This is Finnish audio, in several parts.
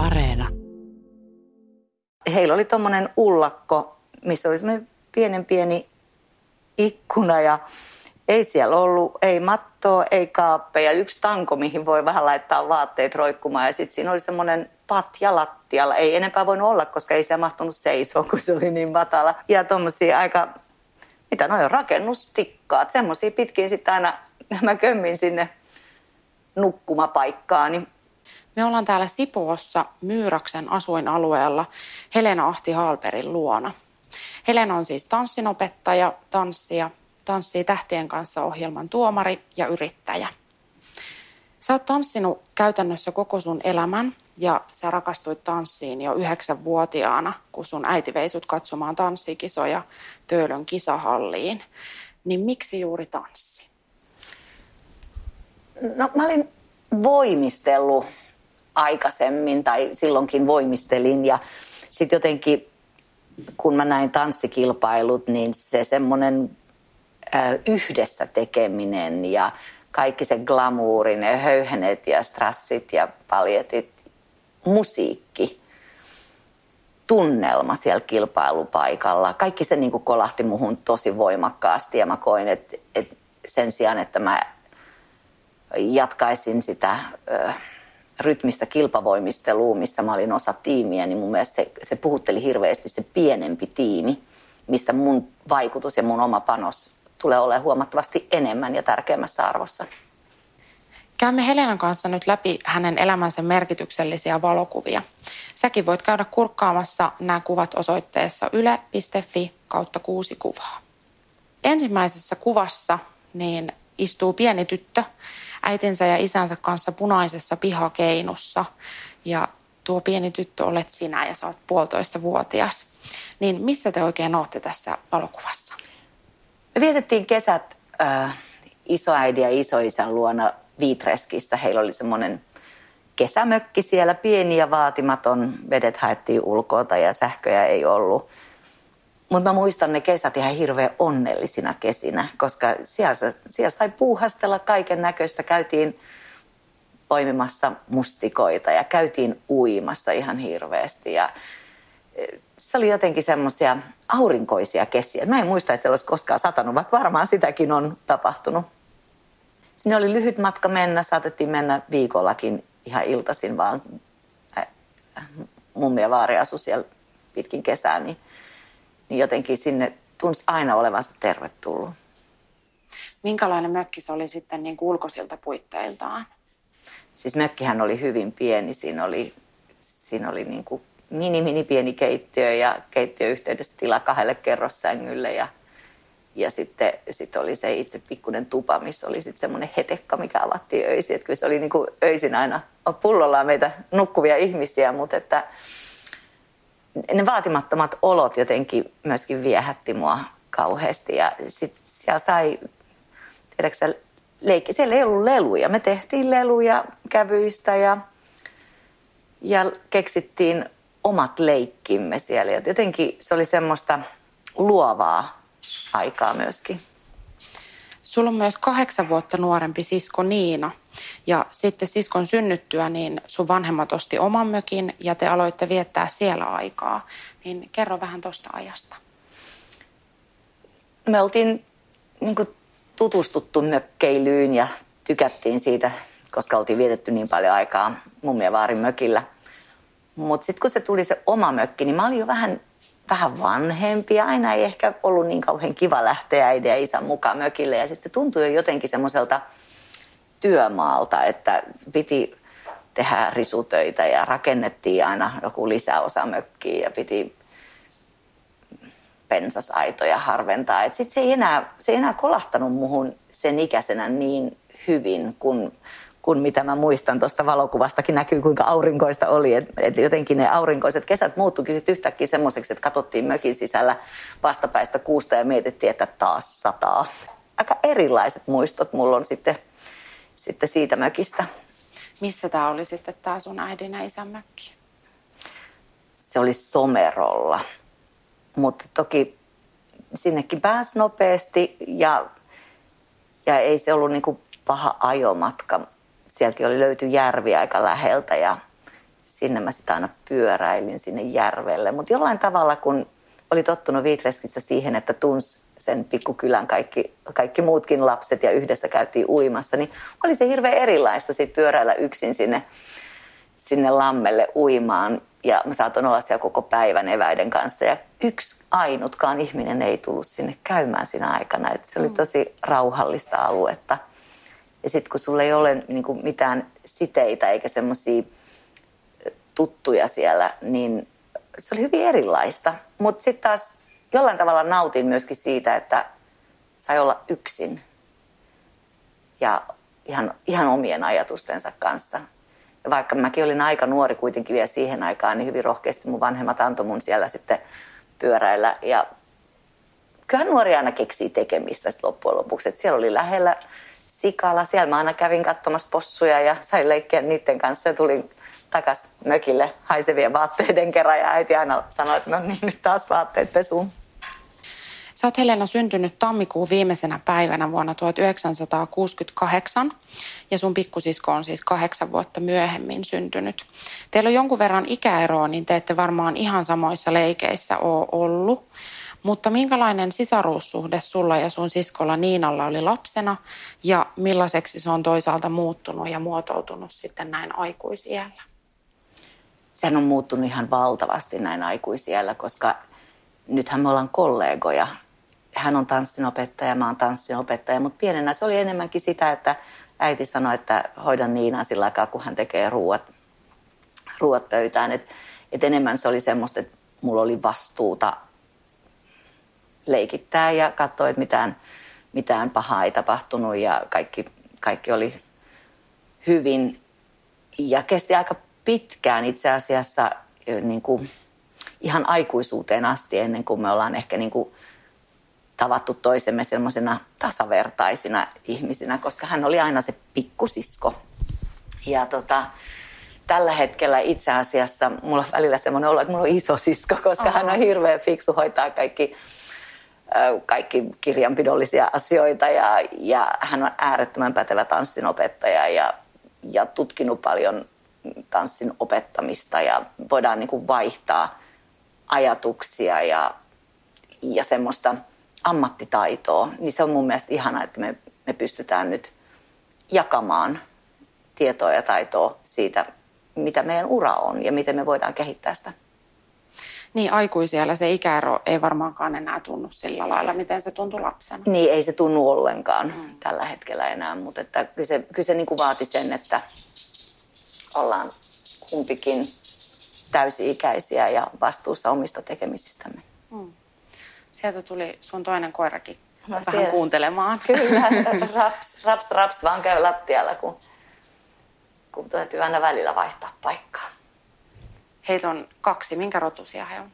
Areena. Heillä oli tuommoinen ullakko, missä oli semmoinen pienen pieni ikkuna ja ei siellä ollut, ei mattoa, ei kaappeja, yksi tanko, mihin voi vähän laittaa vaatteet roikkumaan ja sitten siinä oli semmoinen patja lattialla. Ei enempää voinut olla, koska ei siellä mahtunut seisoa, kun se oli niin matala. Ja tuommoisia aika, mitä noin rakennustikkaat, semmoisia pitkin sitten aina mä kömmin sinne nukkumapaikkaani. Me ollaan täällä Sipoossa Myyraksen asuinalueella Helena Ahti Haalperin luona. Helena on siis tanssinopettaja, tanssija, tanssii tähtien kanssa ohjelman tuomari ja yrittäjä. Sä oot tanssinut käytännössä koko sun elämän ja sä rakastuit tanssiin jo yhdeksänvuotiaana, kun sun äiti vei sut katsomaan tanssikisoja Töölön kisahalliin. Niin miksi juuri tanssi? No mä olin voimistellut aikaisemmin tai silloinkin voimistelin ja sitten jotenkin kun mä näin tanssikilpailut, niin se semmoinen yhdessä tekeminen ja kaikki se glamuuri, ne höyhenet ja strassit ja paljetit, musiikki, tunnelma siellä kilpailupaikalla. Kaikki se niin kuin kolahti muhun tosi voimakkaasti ja mä koin, että, että sen sijaan, että mä jatkaisin sitä ö, rytmistä kilpavoimistelua, missä mä olin osa tiimiä, niin mun mielestä se, se puhutteli hirveästi se pienempi tiimi, missä mun vaikutus ja mun oma panos tulee olemaan huomattavasti enemmän ja tärkeämmässä arvossa. Käymme Helenan kanssa nyt läpi hänen elämänsä merkityksellisiä valokuvia. Säkin voit käydä kurkkaamassa nämä kuvat osoitteessa yle.fi kautta kuusi kuvaa. Ensimmäisessä kuvassa niin istuu pieni tyttö äitinsä ja isänsä kanssa punaisessa pihakeinussa. Ja tuo pieni tyttö olet sinä ja sä oot puolitoista vuotias. Niin missä te oikein olette tässä valokuvassa? Me vietettiin kesät äh, isoäidin ja isoisän luona Viitreskissä. Heillä oli semmoinen kesämökki siellä, pieni ja vaatimaton. Vedet haettiin ulkoota ja sähköjä ei ollut. Mutta mä muistan ne kesät ihan hirveän onnellisina kesinä, koska siellä, siellä sai puuhastella kaiken näköistä. Käytiin poimimassa mustikoita ja käytiin uimassa ihan hirveästi. Ja e, se oli jotenkin semmoisia aurinkoisia kesiä. Mä en muista, että se olisi koskaan satanut, vaikka varmaan sitäkin on tapahtunut. Sinne oli lyhyt matka mennä, saatettiin mennä viikollakin ihan iltaisin vaan. Mummi ja vaari asui siellä pitkin kesää, niin niin jotenkin sinne tunsi aina olevansa tervetullut. Minkälainen mökki se oli sitten niin ulkoisilta puitteiltaan? Siis mökkihän oli hyvin pieni. Siinä oli, siinä oli niin kuin mini, mini pieni keittiö ja keittiöyhteydessä tila kahdelle kerrossängylle ja, ja sitten sit oli se itse pikkuinen tupa, missä oli sitten semmoinen hetekka, mikä avattiin öisin. Että kyllä se oli niin kuin öisin aina pullollaan meitä nukkuvia ihmisiä, mutta että ne vaatimattomat olot jotenkin myöskin viehätti mua kauheasti. Ja sitten siellä sai, tiedätkö leikki, siellä ei ollut leluja. Me tehtiin leluja kävyistä ja, ja keksittiin omat leikkimme siellä. Jotenkin se oli semmoista luovaa aikaa myöskin. Sulla on myös kahdeksan vuotta nuorempi sisko Niina. Ja sitten siskon synnyttyä, niin sun vanhemmat osti oman mökin ja te aloitte viettää siellä aikaa. Niin kerro vähän tuosta ajasta. Me oltiin niin kuin, tutustuttu mökkeilyyn ja tykättiin siitä, koska oltiin vietetty niin paljon aikaa mummi ja vaarin mökillä. Mutta sitten kun se tuli se oma mökki, niin mä olin jo vähän vähän vanhempi. Aina ei ehkä ollut niin kauhean kiva lähteä äidin ja isän mukaan mökille. Ja sitten se tuntui jo jotenkin semmoiselta työmaalta, että piti tehdä risutöitä ja rakennettiin aina joku lisäosa mökkiä ja piti pensasaitoja harventaa. Sitten se, enää, se ei enää kolahtanut muhun sen ikäisenä niin hyvin, kun kuin mitä mä muistan tuosta valokuvastakin näkyy, kuinka aurinkoista oli. Et, et jotenkin ne aurinkoiset kesät muuttuikin yhtäkkiä semmoiseksi, että katsottiin mökin sisällä vastapäistä kuusta ja mietittiin, että taas sataa. Aika erilaiset muistot mulla on sitten, sitten siitä mökistä. Missä tämä oli sitten tämä sun äidin ja isän mökki? Se oli Somerolla, mutta toki sinnekin pääsi nopeasti ja, ja ei se ollut niin kuin paha ajomatka sieltäkin oli löyty järvi aika läheltä ja sinne mä sitten aina pyöräilin sinne järvelle. Mutta jollain tavalla, kun oli tottunut Viitreskissä siihen, että tunsi sen pikkukylän kaikki, kaikki muutkin lapset ja yhdessä käytiin uimassa, niin oli se hirveän erilaista sitten pyöräillä yksin sinne, sinne lammelle uimaan. Ja mä saatoin olla siellä koko päivän eväiden kanssa ja yksi ainutkaan ihminen ei tullut sinne käymään siinä aikana. Et se oli mm. tosi rauhallista aluetta. Ja sitten kun sulla ei ole niin kuin mitään siteitä eikä semmoisia tuttuja siellä, niin se oli hyvin erilaista. Mutta sitten taas jollain tavalla nautin myöskin siitä, että sai olla yksin ja ihan, ihan omien ajatustensa kanssa. Ja vaikka mäkin olin aika nuori kuitenkin vielä siihen aikaan, niin hyvin rohkeasti mun vanhemmat antoi mun siellä sitten pyöräillä. Ja kyllähän nuori aina keksii tekemistä loppujen lopuksi. Et siellä oli lähellä Sikala. Siellä mä aina kävin katsomassa possuja ja sain leikkiä niiden kanssa ja tulin takas mökille haisevien vaatteiden kerran ja äiti aina sanoi, että no niin, nyt taas vaatteet pesuun. Sä oot Helena syntynyt tammikuun viimeisenä päivänä vuonna 1968 ja sun pikkusisko on siis kahdeksan vuotta myöhemmin syntynyt. Teillä on jonkun verran ikäeroa, niin te ette varmaan ihan samoissa leikeissä ole ollut. Mutta minkälainen sisaruussuhde sulla ja sun siskolla Niinalla oli lapsena ja millaiseksi se on toisaalta muuttunut ja muotoutunut sitten näin aikuisiellä? Sehän on muuttunut ihan valtavasti näin aikuisiellä, koska nythän me ollaan kollegoja. Hän on tanssinopettaja, mä oon tanssinopettaja, mutta pienenä se oli enemmänkin sitä, että äiti sanoi, että hoidan Niinaa sillä aikaa, kun hän tekee ruuat, ruuat pöytään. Et, et enemmän se oli semmoista, että mulla oli vastuuta leikittää ja katsoa, että mitään, mitään pahaa ei tapahtunut ja kaikki, kaikki oli hyvin. Ja kesti aika pitkään itse asiassa niin kuin ihan aikuisuuteen asti ennen kuin me ollaan ehkä niin kuin tavattu toisemme semmoisena tasavertaisina ihmisinä, koska hän oli aina se pikkusisko. Ja tota, tällä hetkellä itse asiassa mulla on välillä semmoinen olo, että mulla on iso sisko, koska Aha. hän on hirveän fiksu hoitaa kaikki, kaikki kirjanpidollisia asioita ja, ja hän on äärettömän pätevä tanssinopettaja ja, ja tutkinut paljon tanssin opettamista ja voidaan niin kuin vaihtaa ajatuksia ja, ja semmoista ammattitaitoa, niin se on mun mielestä ihana, että me, me pystytään nyt jakamaan tietoa ja taitoa siitä, mitä meidän ura on ja miten me voidaan kehittää sitä. Niin, aikuisiellä se ikäero ei varmaankaan enää tunnu sillä lailla, miten se tuntui lapsena. Niin, ei se tunnu ollenkaan mm. tällä hetkellä enää, mutta että kyllä se, kyllä se niin kuin vaati sen, että ollaan kumpikin täysi-ikäisiä ja vastuussa omista tekemisistämme. Mm. Sieltä tuli sun toinen koirakin no, vähän siellä, kuuntelemaan. Kyllä, raps, raps, raps vaan käy lattialla, kun, kun täytyy aina välillä vaihtaa paikkaa. Heitä on kaksi. Minkä rotusia he on?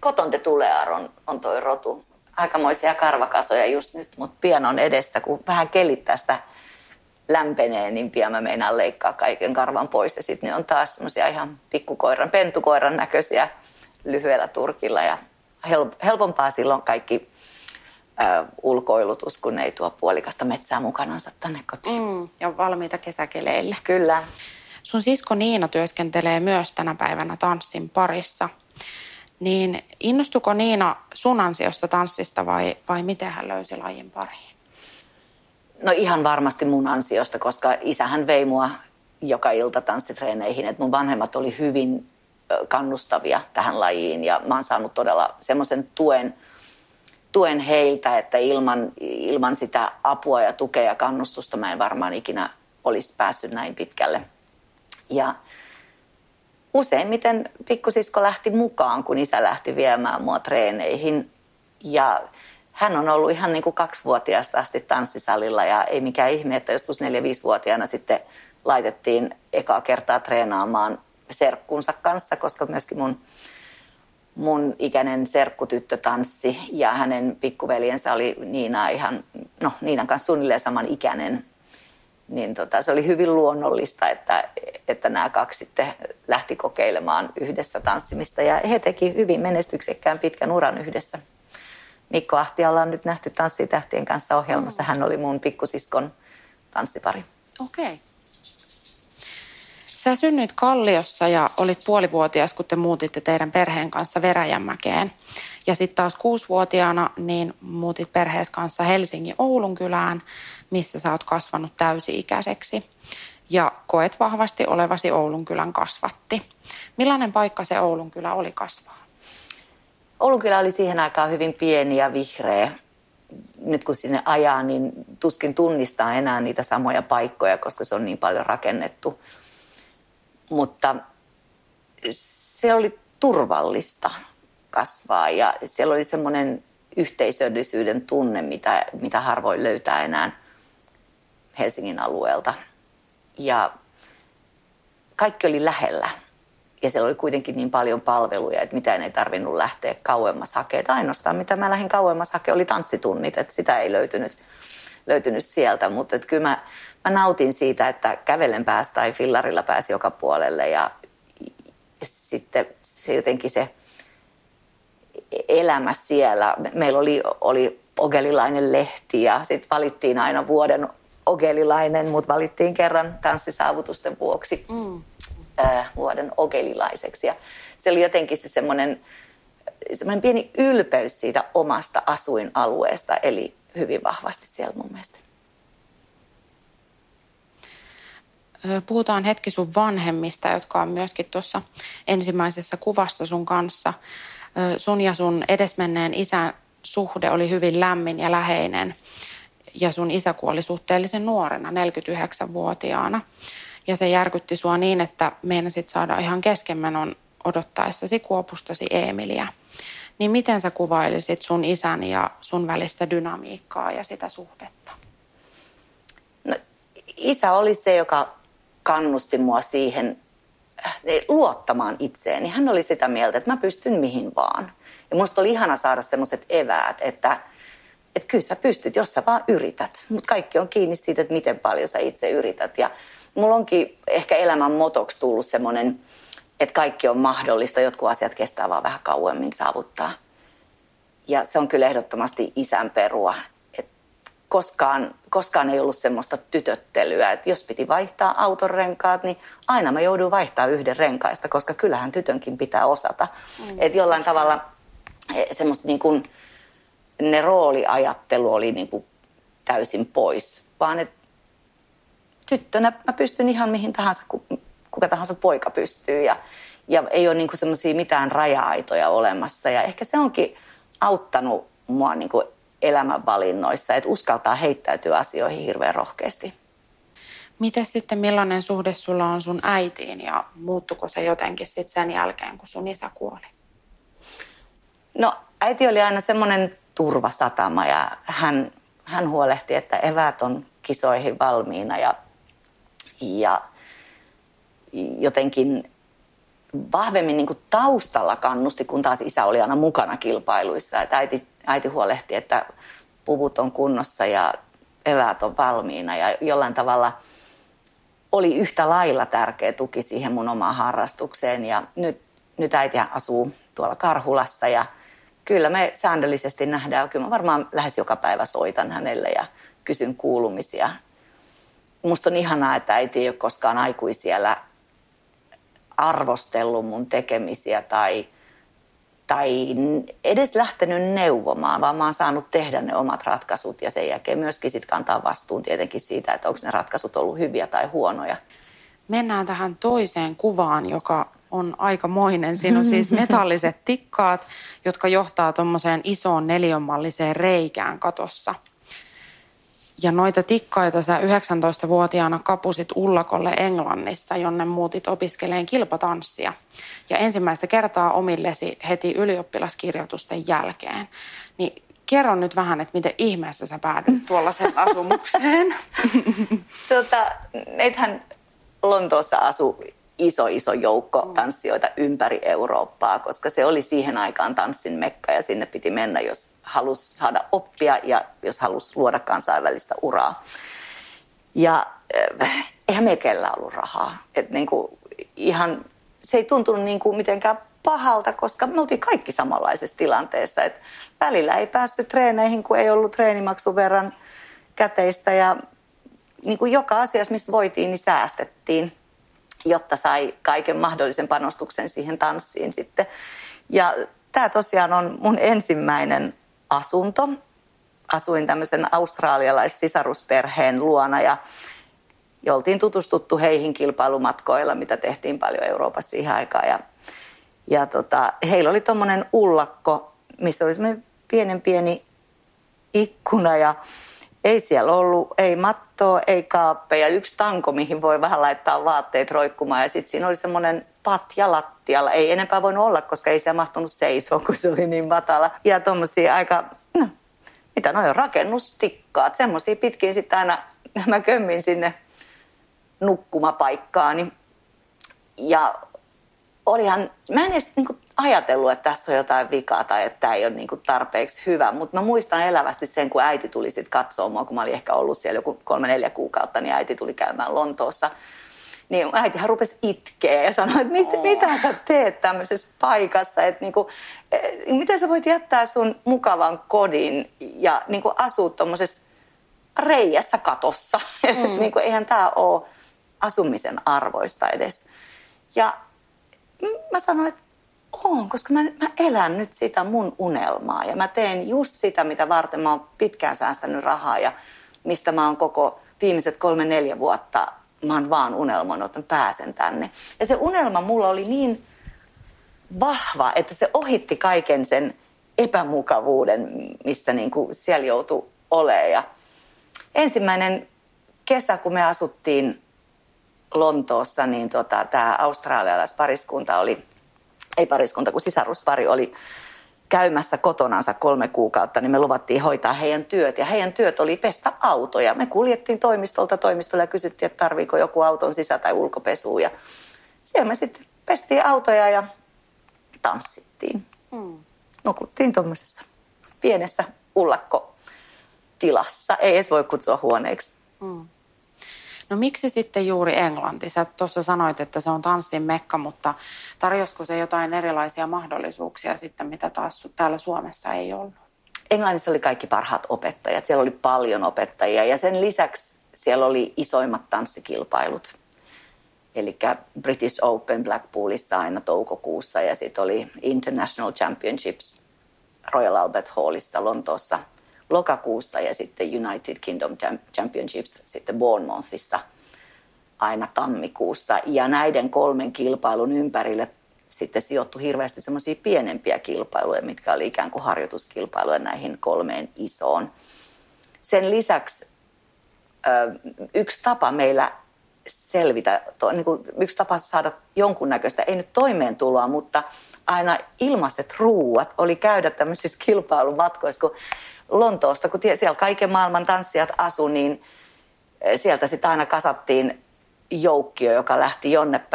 Koton de Tulear on, on toi rotu. Aikamoisia karvakasoja just nyt, mutta pian on edessä, kun vähän kelittää sitä lämpenee, niin pian mä meinaan leikkaa kaiken karvan pois. Ja sitten ne on taas semmoisia ihan pikkukoiran, pentukoiran näköisiä lyhyellä turkilla. Ja helpompaa silloin kaikki ö, ulkoilutus, kun ei tuo puolikasta metsää mukanansa tänne kotiin. Mm, ja valmiita kesäkeleille. Kyllä. Sun sisko Niina työskentelee myös tänä päivänä tanssin parissa. Niin innostuko Niina sun ansiosta tanssista vai, vai miten hän löysi lajin pariin? No ihan varmasti mun ansiosta, koska isähän vei mua joka ilta tanssitreeneihin. Et mun vanhemmat oli hyvin kannustavia tähän lajiin ja mä oon saanut todella semmoisen tuen, tuen heiltä, että ilman, ilman sitä apua ja tukea ja kannustusta mä en varmaan ikinä olisi päässyt näin pitkälle. Ja useimmiten pikkusisko lähti mukaan, kun isä lähti viemään mua treeneihin. Ja hän on ollut ihan niin kuin kaksivuotiaasta asti tanssisalilla ja ei mikään ihme, että joskus neljä-viisivuotiaana sitten laitettiin ekaa kertaa treenaamaan serkkunsa kanssa, koska myöskin mun, mun ikäinen serkkutyttö tanssi ja hänen pikkuveljensä oli Niina ihan, no Niinan kanssa suunnilleen saman ikäinen. Niin tota, se oli hyvin luonnollista, että, että nämä kaksi sitten lähti kokeilemaan yhdessä tanssimista ja he teki hyvin menestyksekkään pitkän uran yhdessä. Mikko Ahti ollaan nyt nähty Tanssitähtien kanssa ohjelmassa. Mm. Hän oli mun pikkusiskon tanssipari. Okei. Okay. Sä synnyit Kalliossa ja olit puolivuotias, kun te muutitte teidän perheen kanssa Veräjänmäkeen. Ja sitten taas kuusivuotiaana niin muutit perhees kanssa Helsingin Oulun kylään, missä sä oot kasvanut täysi-ikäiseksi. Ja koet vahvasti olevasi Oulun kylän kasvatti. Millainen paikka se Oulun kylä oli kasvaa? Oulun kylä oli siihen aikaan hyvin pieni ja vihreä. Nyt kun sinne ajaa, niin tuskin tunnistaa enää niitä samoja paikkoja, koska se on niin paljon rakennettu. Mutta se oli turvallista kasvaa ja siellä oli semmoinen yhteisöllisyyden tunne, mitä, mitä harvoin löytää enää Helsingin alueelta. Ja kaikki oli lähellä. Ja siellä oli kuitenkin niin paljon palveluja, että mitään ei tarvinnut lähteä kauemmas hakemaan. Ainoastaan mitä mä lähdin kauemmas hakemaan oli tanssitunnit, että sitä ei löytynyt, löytynyt sieltä. Mutta että kyllä mä, mä nautin siitä, että kävellen pääsi tai fillarilla pääsi joka puolelle ja, ja sitten se jotenkin se elämä siellä. Meillä oli, oli ogelilainen lehti ja sitten valittiin aina vuoden ogelilainen, mutta valittiin kerran tanssisaavutusten vuoksi mm. äh, vuoden ogelilaiseksi. Ja se oli jotenkin se semmoinen, semmoinen pieni ylpeys siitä omasta asuinalueesta, eli hyvin vahvasti siellä mun mielestä. Puhutaan hetki sun vanhemmista, jotka on myöskin tuossa ensimmäisessä kuvassa sun kanssa. Sun ja sun edesmenneen isän suhde oli hyvin lämmin ja läheinen ja sun isä kuoli suhteellisen nuorena, 49-vuotiaana. Ja se järkytti sua niin, että meinasit saada ihan keskenmenon odottaessasi kuopustasi Eemiliä. Niin miten sä kuvailisit sun isän ja sun välistä dynamiikkaa ja sitä suhdetta? No, isä oli se, joka kannusti mua siihen äh, luottamaan itseeni. Hän oli sitä mieltä, että mä pystyn mihin vaan. Ja musta oli ihana saada semmoiset eväät, että, että kyllä sä pystyt, jos sä vaan yrität. Mutta kaikki on kiinni siitä, että miten paljon sä itse yrität. Ja mulla onkin ehkä elämän motoksi tullut semmoinen, että kaikki on mahdollista. Jotkut asiat kestää vaan vähän kauemmin saavuttaa. Ja se on kyllä ehdottomasti isän perua koskaan, koskaan ei ollut semmoista tytöttelyä, että jos piti vaihtaa auton renkaat, niin aina mä joudun vaihtaa yhden renkaista, koska kyllähän tytönkin pitää osata. Mm. Että jollain tavalla eh, semmoista niin kuin, ne rooliajattelu oli niin kuin täysin pois, vaan että tyttönä mä pystyn ihan mihin tahansa, kuka tahansa poika pystyy ja, ja ei ole niin semmoisia mitään raja-aitoja olemassa ja ehkä se onkin auttanut mua niin kuin elämänvalinnoissa, että uskaltaa heittäytyä asioihin hirveän rohkeasti. Miten sitten, millainen suhde sulla on sun äitiin ja muuttuko se jotenkin sitten sen jälkeen, kun sun isä kuoli? No äiti oli aina semmoinen turvasatama ja hän, hän huolehti, että eväät on kisoihin valmiina ja, ja jotenkin vahvemmin niin kuin taustalla kannusti, kun taas isä oli aina mukana kilpailuissa. Että äiti, äiti huolehti, että puvut on kunnossa ja eväät on valmiina ja jollain tavalla oli yhtä lailla tärkeä tuki siihen mun omaan harrastukseen. Ja nyt, nyt äiti asuu tuolla Karhulassa ja kyllä me säännöllisesti nähdään. Kyllä mä varmaan lähes joka päivä soitan hänelle ja kysyn kuulumisia. Musta on ihanaa, että äiti ei ole koskaan aikuisiellä arvostellut mun tekemisiä tai, tai edes lähtenyt neuvomaan, vaan mä oon saanut tehdä ne omat ratkaisut ja sen jälkeen myöskin sit kantaa vastuun tietenkin siitä, että onko ne ratkaisut ollut hyviä tai huonoja. Mennään tähän toiseen kuvaan, joka on aikamoinen. Siinä on siis metalliset tikkaat, jotka johtaa tuommoiseen isoon neliömalliseen reikään katossa – ja noita tikkaita sä 19-vuotiaana kapusit Ullakolle Englannissa, jonne muutit opiskeleen kilpatanssia. Ja ensimmäistä kertaa omillesi heti ylioppilaskirjoitusten jälkeen. Niin kerro nyt vähän, että miten ihmeessä sä päädyit tuollaiseen asumukseen. tota, meitähän Lontoossa asu iso, iso joukko mm. tanssijoita ympäri Eurooppaa, koska se oli siihen aikaan tanssin mekka ja sinne piti mennä, jos halusi saada oppia ja jos halusi luoda kansainvälistä uraa. Ja äh, eihän meillä ollut rahaa. Et niin kuin ihan, se ei tuntunut niin kuin mitenkään pahalta, koska me oltiin kaikki samanlaisessa tilanteessa. Et välillä ei päässyt treeneihin, kun ei ollut treenimaksun verran käteistä ja niin kuin joka asiassa, missä voitiin, niin säästettiin. jotta sai kaiken mahdollisen panostuksen siihen tanssiin sitten. Ja tämä tosiaan on mun ensimmäinen asunto. Asuin tämmöisen australialais-sisarusperheen luona ja ja oltiin tutustuttu heihin kilpailumatkoilla, mitä tehtiin paljon Euroopassa siihen aikaan. Ja, ja tota, heillä oli tuommoinen ullakko, missä oli semmoinen pienen pieni ikkuna ja ei siellä ollut, ei mattoa, ei kaappeja, yksi tanko, mihin voi vähän laittaa vaatteet roikkumaan ja sitten siinä oli semmoinen patja lattialla. Ei enempää voinut olla, koska ei siellä mahtunut seisoa, kun se oli niin matala. Ja tuommoisia aika, no, mitä noin on, rakennustikkaat, semmoisia pitkin sitten aina mä kömmin sinne nukkumapaikkaani. Ja olihan, mä en edes niin kuin ajatellut, että tässä on jotain vikaa tai että tämä ei ole niin kuin tarpeeksi hyvä, mutta mä muistan elävästi sen, kun äiti tuli sitten katsoa mua, kun mä olin ehkä ollut siellä joku kolme-neljä kuukautta, niin äiti tuli käymään Lontoossa. Niin äitihän rupesi itkeä ja sanoi, että mit, oh. mitä sä teet tämmöisessä paikassa, että niin kuin, eh, miten sä voit jättää sun mukavan kodin ja niin kuin asua tuommoisessa reijässä katossa. Mm. niin kuin, eihän tämä ole asumisen arvoista edes. Ja mä sanoin, että on, koska mä, mä elän nyt sitä mun unelmaa ja mä teen just sitä, mitä varten mä oon pitkään säästänyt rahaa ja mistä mä oon koko viimeiset kolme neljä vuotta mä oon vaan unelmoinut, että mä pääsen tänne. Ja se unelma mulla oli niin vahva, että se ohitti kaiken sen epämukavuuden, missä niin kuin siellä joutui olemaan. Ja ensimmäinen kesä, kun me asuttiin Lontoossa, niin tota, tämä australialaispariskunta oli, ei pariskunta, kun sisaruspari oli käymässä kotonansa kolme kuukautta, niin me luvattiin hoitaa heidän työt. Ja heidän työt oli pestä autoja. Me kuljettiin toimistolta toimistolle ja kysyttiin, että tarviiko joku auton sisä- tai ulkopesu. Ja siellä me sitten pestiin autoja ja tanssittiin. Mm. Nukuttiin tuommoisessa pienessä ullakkotilassa. Ei edes voi kutsua huoneeksi. Mm. No miksi sitten juuri Englanti? Sä tuossa sanoit, että se on tanssin mekka, mutta tarjosko se jotain erilaisia mahdollisuuksia sitten, mitä taas täällä Suomessa ei ollut? Englannissa oli kaikki parhaat opettajat. Siellä oli paljon opettajia ja sen lisäksi siellä oli isoimmat tanssikilpailut. Eli British Open Blackpoolissa aina toukokuussa ja sitten oli International Championships Royal Albert Hallissa Lontoossa – lokakuussa ja sitten United Kingdom Championships sitten Bournemouthissa aina tammikuussa. Ja näiden kolmen kilpailun ympärille sitten sijoittui hirveästi semmoisia pienempiä kilpailuja, mitkä oli ikään kuin harjoituskilpailuja näihin kolmeen isoon. Sen lisäksi yksi tapa meillä selvitä, niin yksi tapa saada jonkunnäköistä, ei nyt toimeentuloa, mutta aina ilmaiset ruuat oli käydä tämmöisissä kilpailumatkoissa, kun Lontoosta, kun siellä kaiken maailman tanssijat asu, niin eh, sieltä sitten aina kasattiin joukkio, joka lähti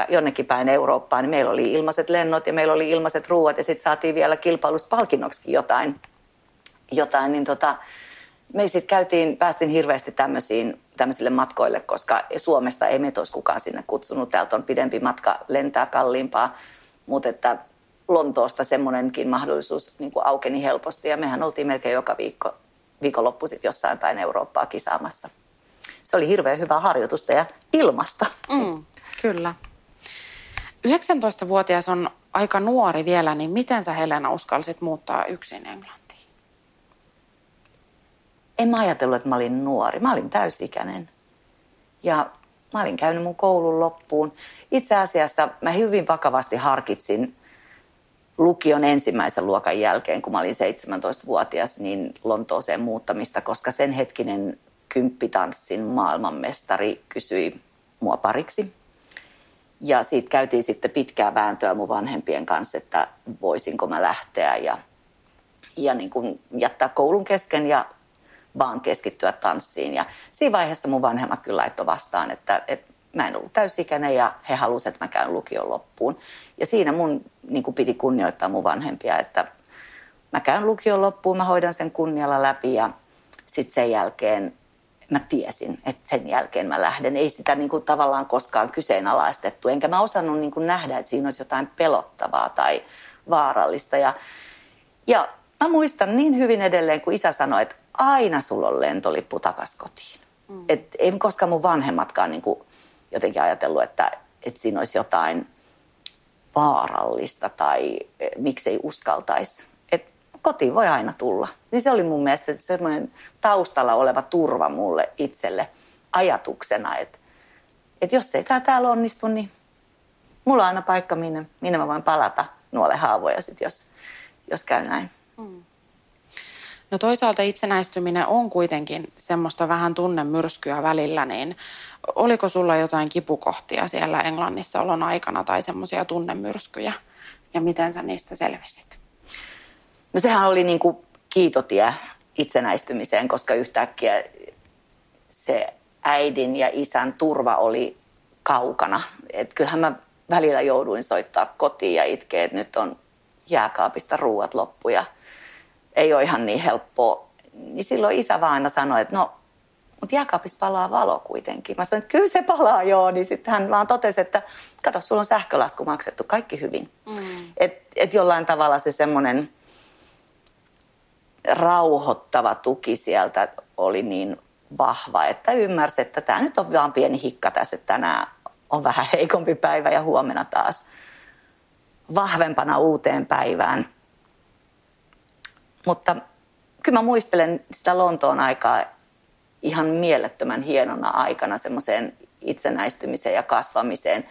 jonnekin päin Eurooppaan, niin meillä oli ilmaiset lennot ja meillä oli ilmaiset ruuat ja sitten saatiin vielä kilpailusta palkinnoksi jotain. jotain niin tota, me sitten käytiin, päästiin hirveästi tämmöisiin, tämmöisille matkoille, koska Suomesta ei meitä olisi kukaan sinne kutsunut. Täältä on pidempi matka lentää kalliimpaa, mutta että Lontoosta semmoinenkin mahdollisuus niin kuin aukeni helposti ja mehän oltiin melkein joka viikko, viikonloppu sitten jossain päin Eurooppaa kisaamassa. Se oli hirveän hyvää harjoitusta ja ilmasta. Mm, kyllä. 19-vuotias on aika nuori vielä, niin miten sä Helena uskalsit muuttaa yksin Englantiin? En mä ajatellut, että mä olin nuori. Mä olin täysikäinen. Ja mä olin käynyt mun koulun loppuun. Itse asiassa mä hyvin vakavasti harkitsin lukion ensimmäisen luokan jälkeen, kun mä olin 17-vuotias, niin Lontooseen muuttamista, koska sen hetkinen kymppitanssin maailmanmestari kysyi mua pariksi. Ja siitä käytiin sitten pitkää vääntöä mun vanhempien kanssa, että voisinko mä lähteä ja, ja niin kuin jättää koulun kesken ja vaan keskittyä tanssiin. Ja siinä vaiheessa mun vanhemmat kyllä laittoi vastaan, että, että mä en ollut täysikäinen ja he halusivat, että mä käyn lukion loppuun. Ja siinä mun niin kuin piti kunnioittaa mun vanhempia, että mä käyn lukion loppuun, mä hoidan sen kunnialla läpi ja sitten sen jälkeen mä tiesin, että sen jälkeen mä lähden. Ei sitä niin kuin tavallaan koskaan kyseenalaistettu, enkä mä osannut niin kuin nähdä, että siinä olisi jotain pelottavaa tai vaarallista. Ja, ja mä muistan niin hyvin edelleen, kun isä sanoi, että aina sulla on lentolippu takas kotiin. Mm. Et en koskaan mun vanhemmatkaan niin kuin jotenkin ajatellut, että, että siinä olisi jotain vaarallista tai eh, miksei uskaltaisi. Et kotiin voi aina tulla. Niin se oli mun mielestä semmoinen taustalla oleva turva mulle itselle ajatuksena, että, että jos ei tämä täällä onnistu, niin mulla on aina paikka, minne, minne mä voin palata nuolle haavoja sit, jos, jos käy näin. Mm. No toisaalta itsenäistyminen on kuitenkin semmoista vähän tunnemyrskyä välillä, niin oliko sulla jotain kipukohtia siellä Englannissa olon aikana tai semmoisia tunnemyrskyjä ja miten sä niistä selvisit? No sehän oli niin kuin kiitotie itsenäistymiseen, koska yhtäkkiä se äidin ja isän turva oli kaukana. Et kyllähän mä välillä jouduin soittaa kotiin ja itkeä, että nyt on jääkaapista ruuat loppu ja ei ole ihan niin helppoa. Niin silloin isä vaan aina sanoi, että no, mutta jääkaapissa palaa valo kuitenkin. Mä sanoin, että kyllä se palaa joo, niin sitten hän vaan totesi, että kato, sulla on sähkölasku maksettu, kaikki hyvin. Mm. Että et jollain tavalla se semmoinen rauhoittava tuki sieltä oli niin vahva, että ymmärsi, että tämä nyt on vaan pieni hikka tässä, että tänään on vähän heikompi päivä ja huomenna taas vahvempana uuteen päivään. Mutta kyllä mä muistelen sitä Lontoon aikaa ihan mielettömän hienona aikana semmoiseen itsenäistymiseen ja kasvamiseen.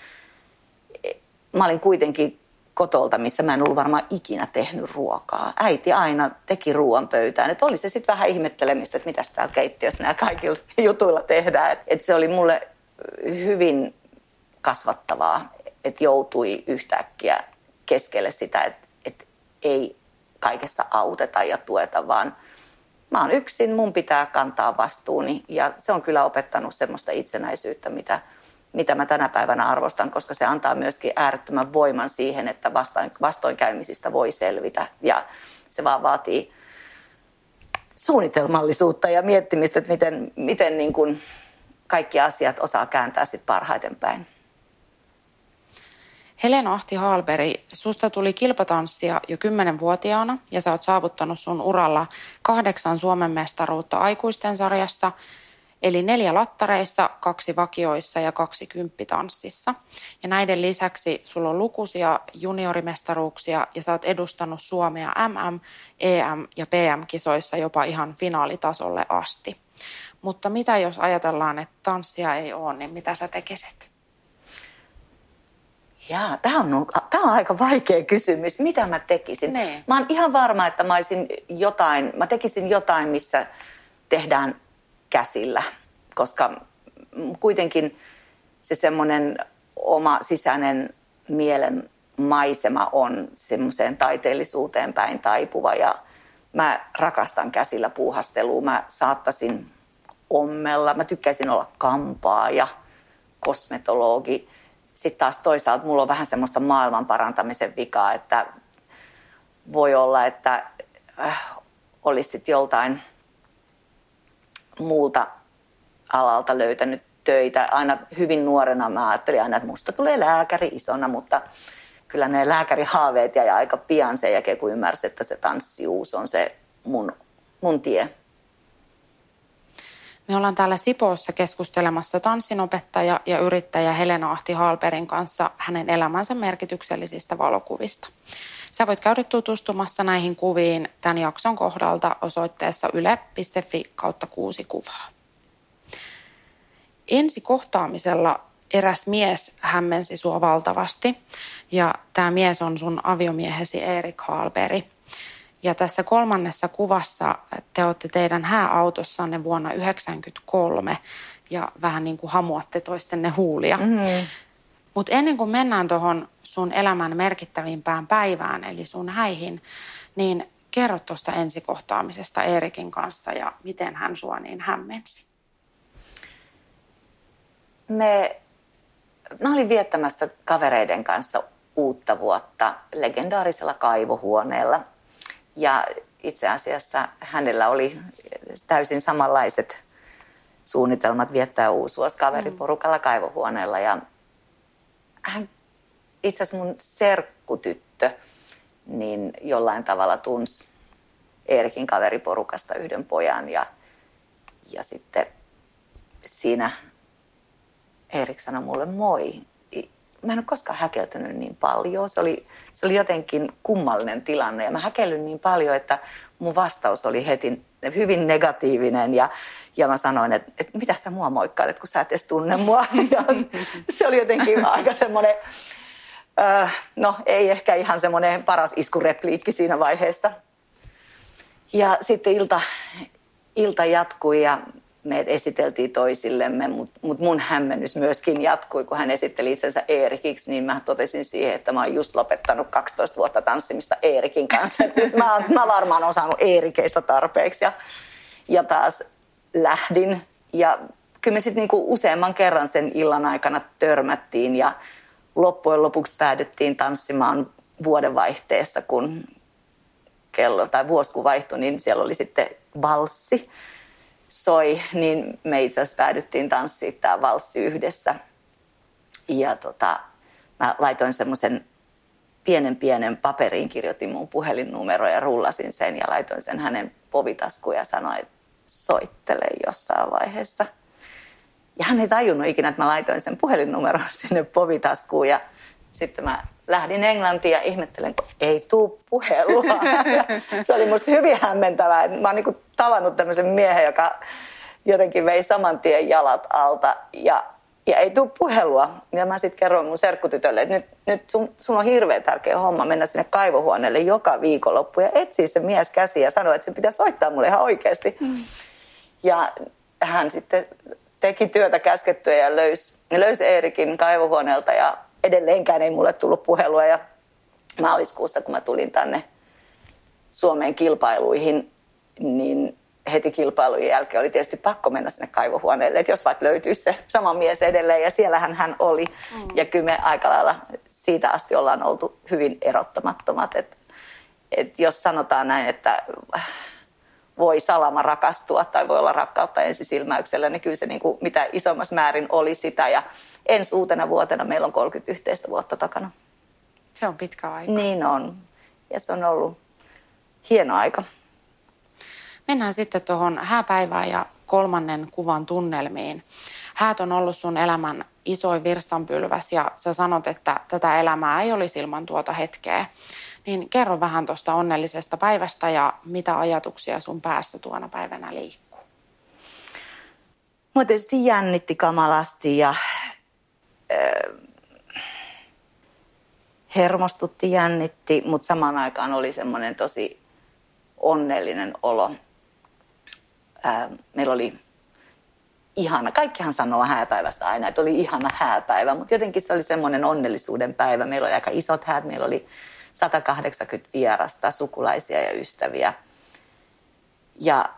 Mä olin kuitenkin kotolta, missä mä en ollut varmaan ikinä tehnyt ruokaa. Äiti aina teki ruoan pöytään. Että oli se sitten vähän ihmettelemistä, että mitä täällä keittiössä nämä kaikilla jutuilla tehdään. Että et se oli mulle hyvin kasvattavaa, että joutui yhtäkkiä keskelle sitä, että, että ei kaikessa auteta ja tueta, vaan mä oon yksin, mun pitää kantaa vastuuni ja se on kyllä opettanut semmoista itsenäisyyttä, mitä, mitä mä tänä päivänä arvostan, koska se antaa myöskin äärettömän voiman siihen, että vastoin, vastoinkäymisistä voi selvitä ja se vaan vaatii suunnitelmallisuutta ja miettimistä, että miten, miten niin kuin kaikki asiat osaa kääntää sit parhaiten päin. Helena Ahti Haalberi, susta tuli kilpatanssia jo kymmenenvuotiaana ja sä oot saavuttanut sun uralla kahdeksan Suomen mestaruutta aikuisten sarjassa, eli neljä lattareissa, kaksi vakioissa ja kaksi kymppitanssissa. Ja näiden lisäksi sulla on lukuisia juniorimestaruuksia ja sä oot edustanut Suomea MM, EM ja PM-kisoissa jopa ihan finaalitasolle asti. Mutta mitä jos ajatellaan, että tanssia ei ole, niin mitä sä tekisit? Jaa, tämä on, on aika vaikea kysymys. Mitä mä tekisin? Ne. Niin. Mä oon ihan varma, että mä olisin jotain, mä tekisin jotain, missä tehdään käsillä, koska kuitenkin se semmoinen oma sisäinen mielen maisema on semmoiseen taiteellisuuteen päin taipuva ja mä rakastan käsillä puuhastelua. Mä saattasin ommella, mä tykkäisin olla kampaaja, kosmetologi – sitten taas toisaalta mulla on vähän semmoista maailman parantamisen vikaa, että voi olla, että äh, olisit joltain muulta alalta löytänyt töitä. Aina hyvin nuorena mä ajattelin aina, että musta tulee lääkäri isona, mutta kyllä ne lääkärihaaveet jäi aika pian sen jälkeen, kun ymmärsin, että se tanssiuus on se mun, mun tie. Me ollaan täällä Sipoossa keskustelemassa tanssinopettaja ja yrittäjä Helena Ahti Halperin kanssa hänen elämänsä merkityksellisistä valokuvista. Sä voit käydä tutustumassa näihin kuviin tämän jakson kohdalta osoitteessa yle.fi kautta kuusi kuvaa. Ensi kohtaamisella eräs mies hämmensi sua valtavasti ja tämä mies on sun aviomiehesi Erik Halberi. Ja tässä kolmannessa kuvassa te olette teidän hääautossanne vuonna 1993 ja vähän niin kuin hamuatte toistenne huulia. Mm-hmm. Mutta ennen kuin mennään tuohon sun elämän merkittävimpään päivään, eli sun häihin, niin kerro tuosta ensikohtaamisesta Eerikin kanssa ja miten hän sua niin hämmensi. Me, mä olin viettämässä kavereiden kanssa uutta vuotta legendaarisella kaivohuoneella – ja itse asiassa hänellä oli täysin samanlaiset suunnitelmat viettää uusuos kaveriporukalla kaivohuoneella. Ja hän itse asiassa mun serkkutyttö niin jollain tavalla tunsi Eerikin kaveriporukasta yhden pojan ja, ja sitten siinä Erik sanoi mulle moi. Mä en ole koskaan häkeltynyt niin paljon. Se oli, se oli jotenkin kummallinen tilanne ja mä häkellyn niin paljon, että mun vastaus oli heti hyvin negatiivinen ja, ja mä sanoin, että, että mitä sä mua moikkailet, kun sä et edes tunne mua. Ja se oli jotenkin aika semmoinen, äh, no ei ehkä ihan semmoinen paras iskurepliikki siinä vaiheessa. Ja sitten ilta, ilta jatkui ja me esiteltiin toisillemme, mutta mut mun hämmennys myöskin jatkui, kun hän esitteli itsensä Eerikiksi, niin mä totesin siihen, että mä oon just lopettanut 12 vuotta tanssimista Eerikin kanssa. Et nyt mä, mä varmaan oon saanut Eerikeistä tarpeeksi ja, ja taas lähdin. Ja kyllä me sitten niinku useamman kerran sen illan aikana törmättiin ja loppujen lopuksi päädyttiin tanssimaan vuodenvaihteessa, kun kello tai vuosi kun vaihtui, niin siellä oli sitten valssi soi, niin me itse asiassa päädyttiin tanssimaan tämä valssi yhdessä. Ja tota, mä laitoin semmoisen pienen pienen paperiin, kirjoitin mun puhelinnumero ja rullasin sen ja laitoin sen hänen povitaskuun ja sanoin, että soittele jossain vaiheessa. Ja hän ei tajunnut ikinä, että mä laitoin sen puhelinnumeron sinne povitaskuun ja sitten mä lähdin Englantiin ja ihmettelen, kun ei tuu puhelua. se oli musta hyvin hämmentävää. Mä oon niin tavannut tämmöisen miehen, joka jotenkin vei saman tien jalat alta ja, ja ei tuu puhelua. Ja mä sitten kerroin mun serkkutytölle, että nyt, nyt sun, sun on hirveän tärkeä homma mennä sinne kaivohuoneelle joka viikonloppu ja etsiä se mies käsi ja sanoa, että se pitää soittaa mulle ihan oikeasti. Mm. Ja hän sitten teki työtä käskettyä ja löysi, löysi Eerikin kaivohuoneelta ja edelleenkään ei mulle tullut puhelua ja maaliskuussa, kun mä tulin tänne Suomeen kilpailuihin, niin heti kilpailujen jälkeen oli tietysti pakko mennä sinne kaivohuoneelle, että jos vaikka löytyisi se sama mies edelleen ja siellähän hän oli. Mm. Ja kyllä me aika lailla siitä asti ollaan oltu hyvin erottamattomat, että et jos sanotaan näin, että voi salama rakastua tai voi olla rakkautta ensisilmäyksellä, niin kyllä se niin kuin mitä isommassa määrin oli sitä. Ja ensi uutena vuotena meillä on 30 yhteistä vuotta takana. Se on pitkä aika. Niin on. Ja se on ollut hieno aika. Mennään sitten tuohon hääpäivään ja kolmannen kuvan tunnelmiin. Häät on ollut sun elämän isoin virstanpylväs ja sä sanot, että tätä elämää ei olisi ilman tuota hetkeä. Niin kerro vähän tuosta onnellisesta päivästä ja mitä ajatuksia sun päässä tuona päivänä liikkuu. Mua tietysti jännitti kamalasti ja hermostutti, jännitti, mutta samaan aikaan oli semmoinen tosi onnellinen olo. meillä oli ihana, kaikkihan sanoo hääpäivästä aina, että oli ihana hääpäivä, mutta jotenkin se oli semmoinen onnellisuuden päivä. Meillä oli aika isot häät, meillä oli 180 vierasta, sukulaisia ja ystäviä. Ja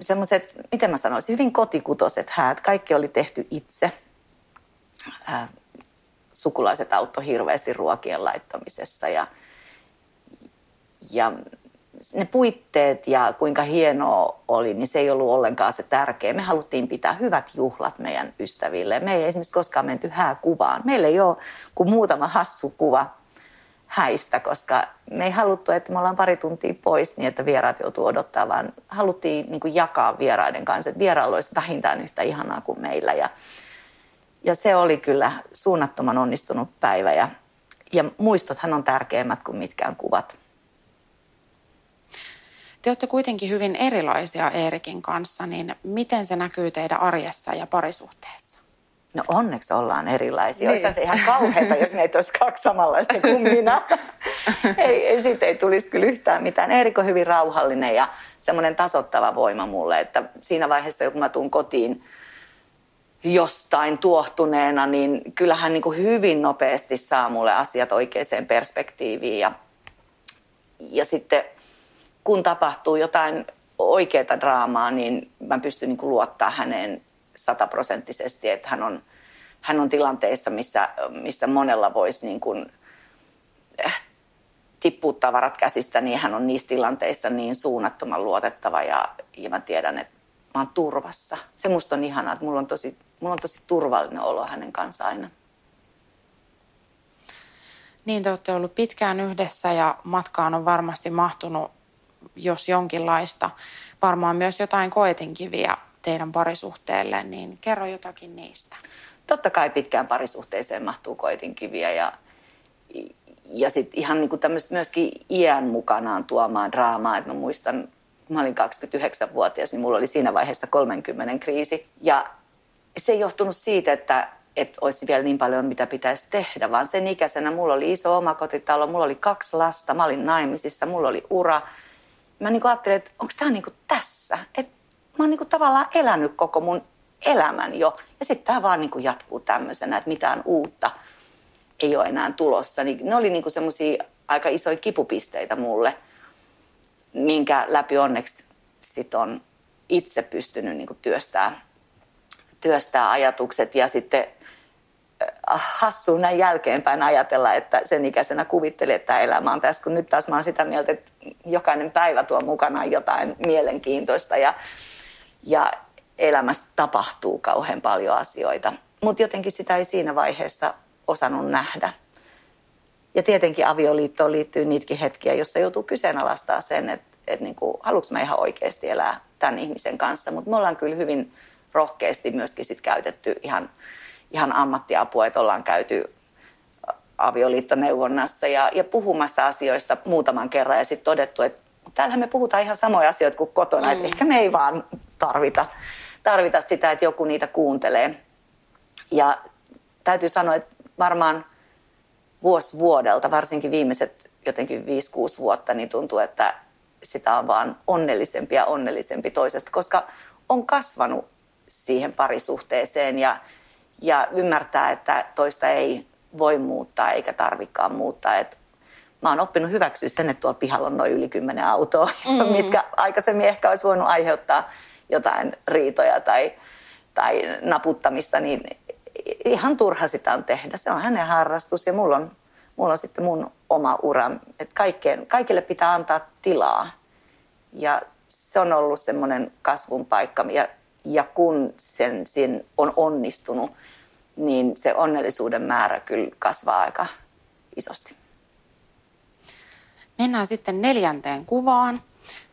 semmoiset, miten mä sanoisin, hyvin kotikutoset häät, kaikki oli tehty itse – äh, sukulaiset auttoi hirveästi ruokien laittamisessa ja, ja ne puitteet ja kuinka hienoa oli, niin se ei ollut ollenkaan se tärkeä. Me haluttiin pitää hyvät juhlat meidän ystäville. Me ei esimerkiksi koskaan menty hääkuvaan. Meillä ei ole kuin muutama hassu kuva häistä, koska me ei haluttu, että me ollaan pari tuntia pois niin, että vieraat joutuu odottaa, vaan haluttiin niin jakaa vieraiden kanssa, että vierailla olisi vähintään yhtä ihanaa kuin meillä. Ja ja se oli kyllä suunnattoman onnistunut päivä ja, ja muistothan on tärkeimmät kuin mitkään kuvat. Te olette kuitenkin hyvin erilaisia Eerikin kanssa, niin miten se näkyy teidän arjessa ja parisuhteessa? No onneksi ollaan erilaisia. Niin. Olisi se ihan kauheata, jos meitä olisi kaksi samanlaista kuin minä. ei, ei, siitä ei tulisi kyllä yhtään mitään. Eerik on hyvin rauhallinen ja semmoinen tasottava voima mulle, että siinä vaiheessa, kun mä tuun kotiin – jostain tuohtuneena, niin kyllähän niin kuin hyvin nopeasti saa mulle asiat oikeaan perspektiiviin. Ja, ja sitten kun tapahtuu jotain oikeaa draamaa, niin mä pystyn niin kuin luottaa häneen sataprosenttisesti, että hän on, hän on tilanteissa, missä, missä monella voisi niin kuin, äh, tippua tavarat käsistä, niin hän on niissä tilanteissa niin suunnattoman luotettava ja, ja mä tiedän, että mä oon turvassa. Se musta on ihanaa, että mulla on tosi mulla on tosi turvallinen olo hänen kanssaan aina. Niin, te olette ollut pitkään yhdessä ja matkaan on varmasti mahtunut, jos jonkinlaista, varmaan myös jotain koetinkiviä teidän parisuhteelle, niin kerro jotakin niistä. totta kai pitkään parisuhteeseen mahtuu koitinkiviä ja, ja sitten ihan niin kuin tämmöistä myöskin iän mukanaan tuomaan draamaa. Että mä muistan, kun mä olin 29-vuotias, niin mulla oli siinä vaiheessa 30 kriisi. Ja se ei johtunut siitä, että, että olisi vielä niin paljon, mitä pitäisi tehdä, vaan sen ikäisenä mulla oli iso omakotitalo, mulla oli kaksi lasta, mä olin naimisissa, mulla oli ura. Mä niin ajattelin, että onko tämä niin tässä? Että mä oon niin tavallaan elänyt koko mun elämän jo. Ja sitten tämä vaan niin jatkuu tämmöisenä, että mitään uutta ei ole enää tulossa. Niin ne oli niin semmoisia aika isoja kipupisteitä mulle, minkä läpi onneksi sit on itse pystynyt niin työstää, työstää ajatukset ja sitten äh, hassu näin jälkeenpäin ajatella, että sen ikäisenä kuvitteli, että elämä on tässä, kun nyt taas mä oon sitä mieltä, että jokainen päivä tuo mukanaan jotain mielenkiintoista ja, ja elämässä tapahtuu kauhean paljon asioita. Mutta jotenkin sitä ei siinä vaiheessa osannut nähdä. Ja tietenkin avioliittoon liittyy niitäkin hetkiä, jossa joutuu kyseenalaistaa sen, että, että niin kuin, haluanko mä ihan oikeasti elää tämän ihmisen kanssa. Mutta me ollaan kyllä hyvin rohkeasti myöskin sit käytetty ihan, ihan ammattiapua, että ollaan käyty avioliittoneuvonnassa ja, ja puhumassa asioista muutaman kerran ja sitten todettu, että täällähän me puhutaan ihan samoja asioita kuin kotona, mm. että ehkä me ei vaan tarvita tarvita sitä, että joku niitä kuuntelee. Ja täytyy sanoa, että varmaan vuosi vuodelta, varsinkin viimeiset jotenkin 5-6 vuotta, niin tuntuu, että sitä on vaan onnellisempi ja onnellisempi toisesta, koska on kasvanut siihen parisuhteeseen ja, ja ymmärtää, että toista ei voi muuttaa eikä tarvikaan muuttaa. Et mä oon oppinut hyväksyä sen, että tuolla pihalla on noin yli kymmenen autoa, mm-hmm. mitkä aikaisemmin ehkä olisi voinut aiheuttaa jotain riitoja tai, tai naputtamista, niin ihan turha sitä on tehdä. Se on hänen harrastus ja mulla on, mulla on sitten mun oma ura. Että kaikkeen, kaikille pitää antaa tilaa. Ja se on ollut semmoinen kasvun paikka. Ja, ja kun sen, sen on onnistunut, niin se onnellisuuden määrä kyllä kasvaa aika isosti. Mennään sitten neljänteen kuvaan.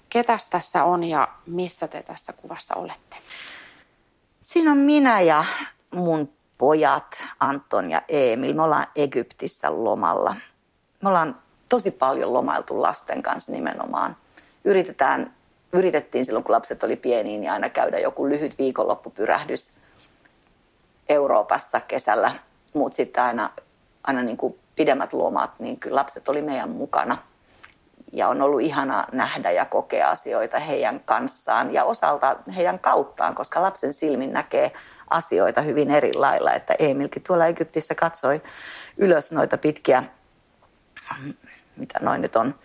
Ketäs tässä on ja missä te tässä kuvassa olette? Siinä on minä ja mun pojat Anton ja Emil. Me ollaan Egyptissä lomalla. Me ollaan tosi paljon lomailtu lasten kanssa nimenomaan. Yritetään, yritettiin silloin, kun lapset oli pieniä, niin aina käydä joku lyhyt viikonloppupyrähdys Euroopassa kesällä. Mutta sitten aina, aina niin kuin pidemmät lomat, niin kyllä lapset oli meidän mukana – ja on ollut ihana nähdä ja kokea asioita heidän kanssaan ja osalta heidän kauttaan, koska lapsen silmin näkee asioita hyvin eri lailla. Että Emilkin tuolla Egyptissä katsoi ylös noita pitkiä, mitä noin nyt on,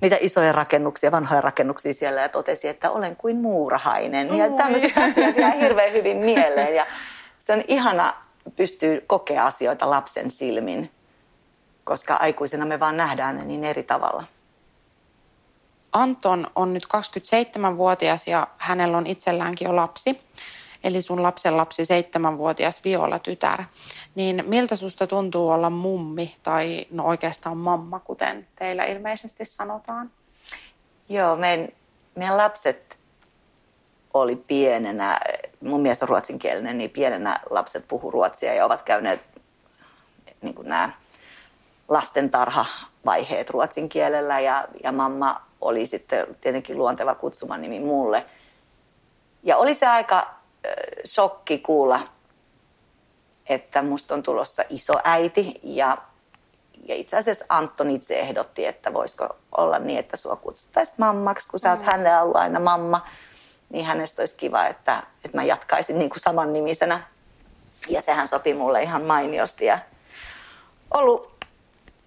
niitä isoja rakennuksia, vanhoja rakennuksia siellä ja totesi, että olen kuin muurahainen. Ja tämmöiset asiat jää hirveän hyvin mieleen ja se on ihana pystyy kokea asioita lapsen silmin, koska aikuisena me vaan nähdään ne niin eri tavalla. Anton on nyt 27-vuotias ja hänellä on itselläänkin jo lapsi. Eli sun lapsen lapsi, seitsemänvuotias Viola-tytär. Niin miltä susta tuntuu olla mummi tai no oikeastaan mamma, kuten teillä ilmeisesti sanotaan? Joo, meidän, meidän lapset oli pienenä, mun mies on ruotsinkielinen, niin pienenä lapset puhu ruotsia ja ovat käyneet niin nämä lastentarha-vaiheet ruotsin kielellä ja, ja mamma oli sitten tietenkin luonteva kutsumanimi mulle. Ja oli se aika shokki kuulla, että musta on tulossa iso äiti ja, ja itse asiassa Anton itse ehdotti, että voisiko olla niin, että sua kutsuttaisiin mammaksi, kun sä oot mm. hänelle ollut aina mamma, niin hänestä olisi kiva, että, että mä jatkaisin niin kuin saman nimisenä. Ja sehän sopi mulle ihan mainiosti ja ollut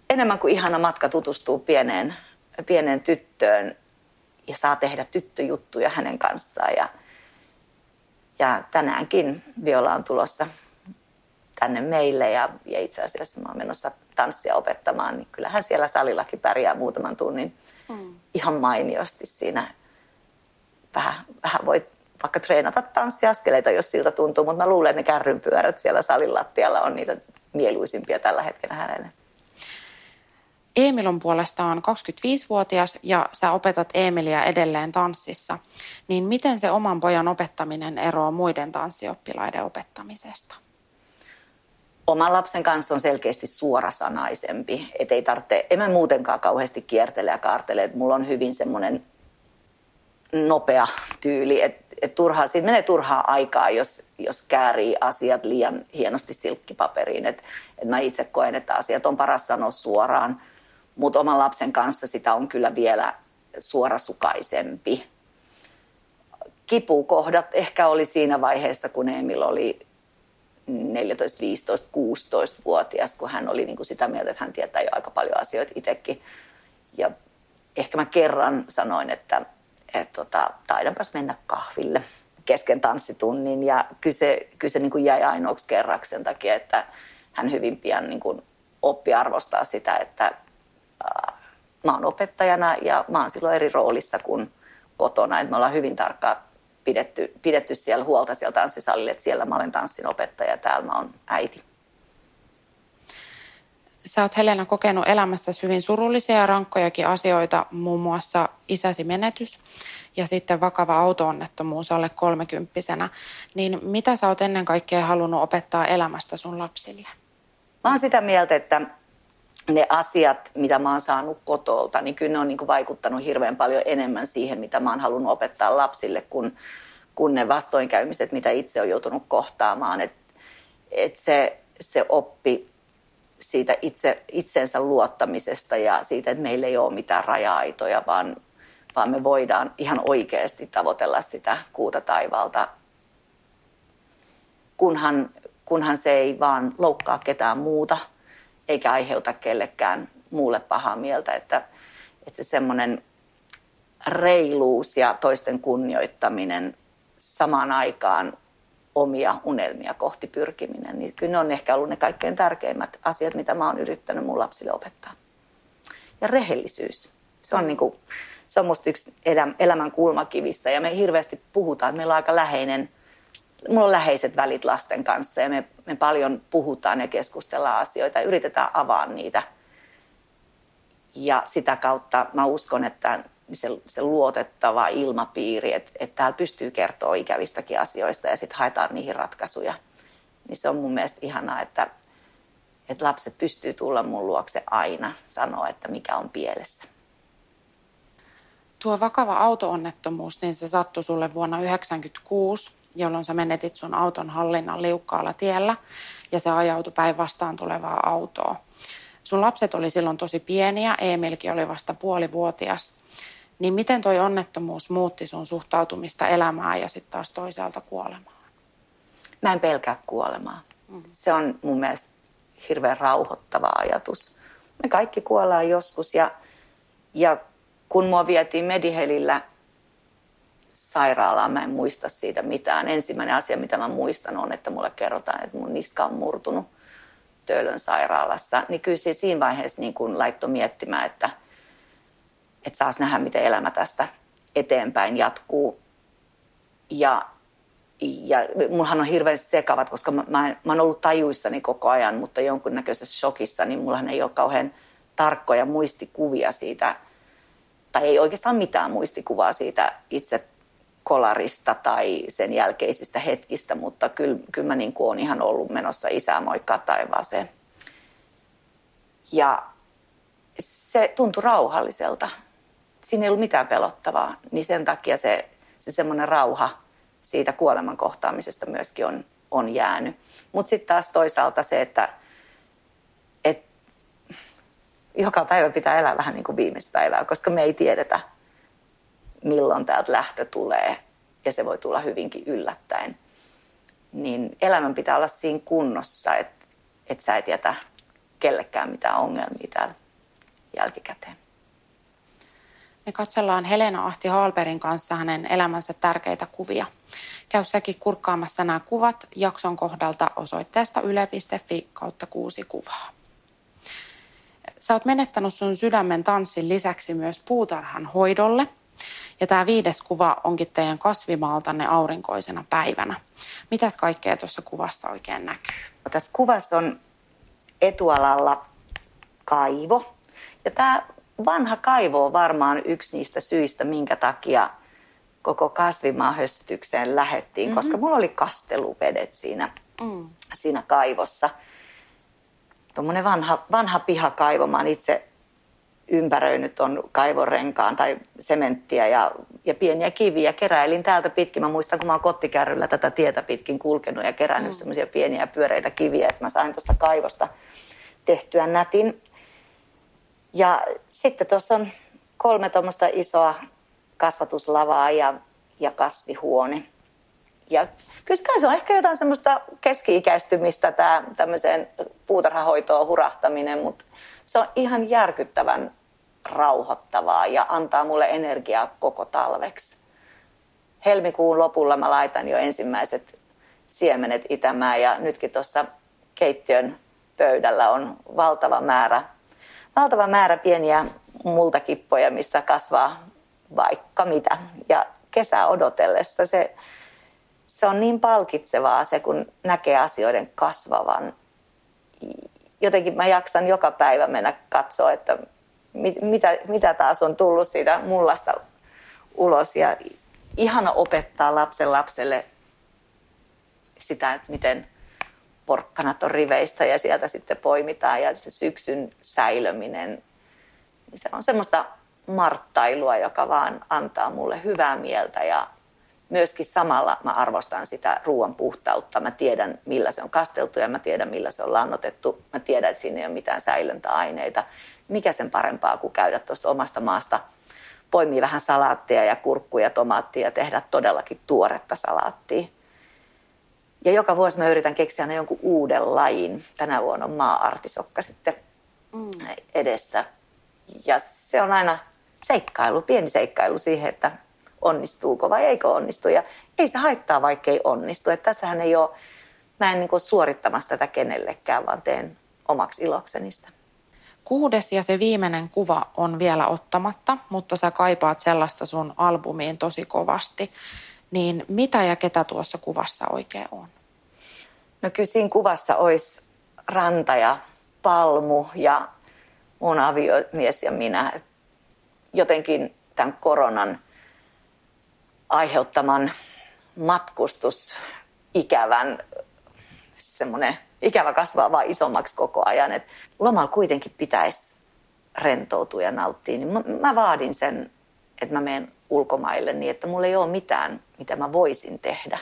enemmän kuin ihana matka tutustua pieneen pienen tyttöön ja saa tehdä tyttöjuttuja hänen kanssaan. Ja, ja tänäänkin Viola on tulossa tänne meille ja, ja itse asiassa mä oon menossa tanssia opettamaan, niin kyllähän siellä salillakin pärjää muutaman tunnin mm. ihan mainiosti siinä. Vähän, vähän voi vaikka treenata tanssiaskeleita, jos siltä tuntuu, mutta mä luulen, että ne kärrynpyörät siellä salin lattialla on niitä mieluisimpia tällä hetkellä hänelle. Emil on puolestaan 25-vuotias ja sä opetat Emilia edelleen tanssissa. Niin miten se oman pojan opettaminen eroaa muiden tanssioppilaiden opettamisesta? oman lapsen kanssa on selkeästi suorasanaisempi. Et ei tarvitse, en mä muutenkaan kauheasti kiertele ja kaartele. Et mulla on hyvin semmoinen nopea tyyli, että et turhaa, siitä menee turhaa aikaa, jos, jos käärii asiat liian hienosti silkkipaperiin. Et, et mä itse koen, että asiat on paras sanoa suoraan, mutta oman lapsen kanssa sitä on kyllä vielä suorasukaisempi. Kipukohdat ehkä oli siinä vaiheessa, kun Emil oli 14, 15, 16-vuotias, kun hän oli niin kuin sitä mieltä, että hän tietää jo aika paljon asioita itsekin. Ja ehkä mä kerran sanoin, että, että tota, taidanpas mennä kahville kesken tanssitunnin. Ja kyse, kyse niin kuin jäi ainoaksi kerraksi sen takia, että hän hyvin pian niin kuin oppi arvostaa sitä, että mä oon opettajana ja mä oon silloin eri roolissa kuin kotona. Että me ollaan hyvin tarkkaan pidetty, pidetty siellä huolta siellä tanssisalille, että siellä mä olen tanssin opettaja ja täällä mä oon äiti. Sä oot Helena kokenut elämässäsi hyvin surullisia ja rankkojakin asioita, muun muassa isäsi menetys ja sitten vakava autoonnettomuus alle kolmekymppisenä. Niin mitä sä oot ennen kaikkea halunnut opettaa elämästä sun lapsille? Mä oon sitä mieltä, että ne asiat, mitä mä oon saanut kotolta, niin kyllä ne on niin kuin vaikuttanut hirveän paljon enemmän siihen, mitä mä oon halunnut opettaa lapsille, kuin, kuin ne vastoinkäymiset, mitä itse on joutunut kohtaamaan. Et, et se, se oppi siitä itse, itsensä luottamisesta ja siitä, että meillä ei ole mitään raja-aitoja, vaan, vaan me voidaan ihan oikeasti tavoitella sitä kuuta taivaalta, kunhan, kunhan se ei vaan loukkaa ketään muuta – eikä aiheuta kellekään muulle pahaa mieltä, että, että se semmoinen reiluus ja toisten kunnioittaminen samaan aikaan omia unelmia kohti pyrkiminen, niin kyllä ne on ehkä ollut ne kaikkein tärkeimmät asiat, mitä mä oon yrittänyt mun lapsille opettaa. Ja rehellisyys. Se on, niin kuin, se on musta yksi elämän kulmakivistä ja me hirveästi puhutaan, että meillä on aika läheinen – mulla on läheiset välit lasten kanssa ja me, me paljon puhutaan ja keskustellaan asioita ja yritetään avaa niitä. Ja sitä kautta mä uskon, että se, se luotettava ilmapiiri, että, että täällä pystyy kertoa ikävistäkin asioista ja sitten haetaan niihin ratkaisuja. Niin se on mun mielestä ihanaa, että, että lapset pystyy tulla mun luokse aina sanoa, että mikä on pielessä. Tuo vakava autoonnettomuus, niin se sattui sulle vuonna 1996 jolloin sä menetit sun auton hallinnan liukkaalla tiellä ja se ajautui päinvastaan tulevaa autoa. Sun lapset oli silloin tosi pieniä, Emilkin oli vasta puolivuotias. Niin miten toi onnettomuus muutti sun suhtautumista elämään ja sitten taas toisaalta kuolemaan? Mä en pelkää kuolemaa. Mm. Se on mun mielestä hirveän rauhoittava ajatus. Me kaikki kuollaan joskus ja, ja kun mua vietiin Medihelillä sairaalaan. Mä en muista siitä mitään. Ensimmäinen asia, mitä mä muistan, on, että mulle kerrotaan, että mun niska on murtunut Töölön sairaalassa. Niin kyllä se siinä vaiheessa niin kun laittoi miettimään, että, että saas nähdä, miten elämä tästä eteenpäin jatkuu. Ja, ja mullahan on hirveän sekavat, koska mä, mä, mä oon ollut tajuissani koko ajan, mutta jonkunnäköisessä shokissa, niin mullahan ei ole kauhean tarkkoja muistikuvia siitä, tai ei oikeastaan mitään muistikuvaa siitä itse kolarista tai sen jälkeisistä hetkistä, mutta kyllä, kyllä mä niin kuin olen ihan ollut menossa isää moikkaa taivaaseen. Ja se tuntui rauhalliselta. Siinä ei ollut mitään pelottavaa, niin sen takia se, se semmoinen rauha siitä kuoleman kohtaamisesta myöskin on, on jäänyt. Mutta sitten taas toisaalta se, että et, joka päivä pitää elää vähän niin kuin viimeistä päivää, koska me ei tiedetä, milloin täältä lähtö tulee ja se voi tulla hyvinkin yllättäen. Niin elämän pitää olla siinä kunnossa, että, että sä et jätä kellekään mitään ongelmia täällä jälkikäteen. Me katsellaan Helena Ahti Haalberin kanssa hänen elämänsä tärkeitä kuvia. Käy säkin kurkkaamassa nämä kuvat jakson kohdalta osoitteesta yle.fi kautta kuusi kuvaa. Sä oot menettänyt sun sydämen tanssin lisäksi myös puutarhan hoidolle – ja tämä viides kuva onkin teidän kasvimaaltanne aurinkoisena päivänä. Mitäs kaikkea tuossa kuvassa oikein näkyy? Tässä kuvassa on etualalla kaivo. Ja tämä vanha kaivo on varmaan yksi niistä syistä, minkä takia koko kasvimaahöstykseen lähettiin, mm-hmm. koska mulla oli kasteluvedet siinä, mm. siinä kaivossa. tuommoinen vanha, vanha pihakaivo. Mä oon itse ympäröinyt on kaivorenkaan tai sementtiä ja, ja pieniä kiviä. Keräilin täältä pitkin. Mä muistan, kun mä oon kottikärryllä tätä tietä pitkin kulkenut ja kerännyt mm. semmoisia pieniä pyöreitä kiviä, että mä sain tuosta kaivosta tehtyä nätin. Ja sitten tuossa on kolme tuommoista isoa kasvatuslavaa ja, ja kasvihuone. Ja kyllä se on ehkä jotain semmoista keski-ikäistymistä tämä tämmöiseen puutarhahoitoon hurahtaminen, mutta se on ihan järkyttävän rauhoittavaa ja antaa mulle energiaa koko talveksi. Helmikuun lopulla mä laitan jo ensimmäiset siemenet itämään ja nytkin tuossa keittiön pöydällä on valtava määrä, valtava määrä pieniä multakippoja, missä kasvaa vaikka mitä. Ja kesä odotellessa se, se on niin palkitsevaa se, kun näkee asioiden kasvavan. Jotenkin mä jaksan joka päivä mennä katsoa, että mit, mitä, mitä taas on tullut siitä mullasta ulos. Ja ihana opettaa lapsen lapselle sitä, että miten porkkanat on riveissä ja sieltä sitten poimitaan ja se syksyn säilöminen. Niin se on semmoista marttailua, joka vaan antaa mulle hyvää mieltä ja myöskin samalla mä arvostan sitä ruoan puhtautta. Mä tiedän, millä se on kasteltu ja mä tiedän, millä se on lannotettu. Mä tiedän, että siinä ei ole mitään säilöntäaineita. Mikä sen parempaa kuin käydä tuosta omasta maasta poimii vähän salaattia ja kurkkuja ja tomaattia ja tehdä todellakin tuoretta salaattia. Ja joka vuosi mä yritän keksiä aina jonkun uuden lajin. Tänä vuonna on maa-artisokka sitten mm. edessä. Ja se on aina seikkailu, pieni seikkailu siihen, että onnistuuko vai eikö onnistu. Ja ei se haittaa, vaikka ei onnistu. Että tässähän ei ole, mä en niin suorittamassa tätä kenellekään, vaan teen omaksi ilokseni sitä. Kuudes ja se viimeinen kuva on vielä ottamatta, mutta sä kaipaat sellaista sun albumiin tosi kovasti. Niin mitä ja ketä tuossa kuvassa oikein on? No kyllä siinä kuvassa olisi ranta ja palmu ja mun aviomies ja minä. Jotenkin tämän koronan aiheuttaman matkustusikävän semmoinen ikävä kasvaa vaan isommaksi koko ajan. Et lomalla kuitenkin pitäisi rentoutua ja nauttia, niin mä, mä vaadin sen, että mä menen ulkomaille niin, että mulla ei ole mitään, mitä mä voisin tehdä.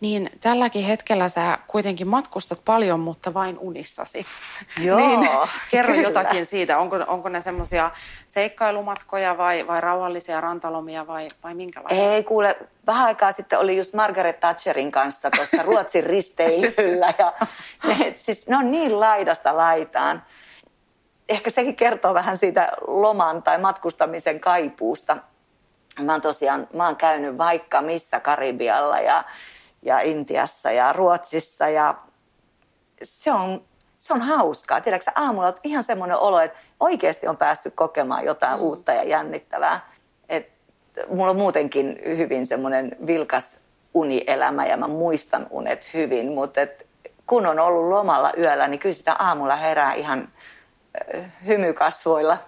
Niin tälläkin hetkellä sä kuitenkin matkustat paljon, mutta vain unissasi. Joo, niin, kerro kyllä. jotakin siitä. Onko, onko ne semmoisia seikkailumatkoja vai, vai rauhallisia rantalomia vai, vai minkälaisia? Ei kuule, vähän aikaa sitten oli just Margaret Thatcherin kanssa tuossa Ruotsin risteilyllä. Ja ne, siis, ne on niin laidasta laitaan. Ehkä sekin kertoo vähän siitä loman tai matkustamisen kaipuusta. Mä oon tosiaan, mä oon käynyt vaikka missä Karibialla ja ja Intiassa ja Ruotsissa ja se on, se on hauskaa. Tiedätkö, aamulla on ihan semmoinen olo, että oikeasti on päässyt kokemaan jotain mm. uutta ja jännittävää. Et mulla on muutenkin hyvin semmoinen vilkas unielämä ja mä muistan unet hyvin, mutta et kun on ollut lomalla yöllä, niin kyllä sitä aamulla herää ihan hymykasvoilla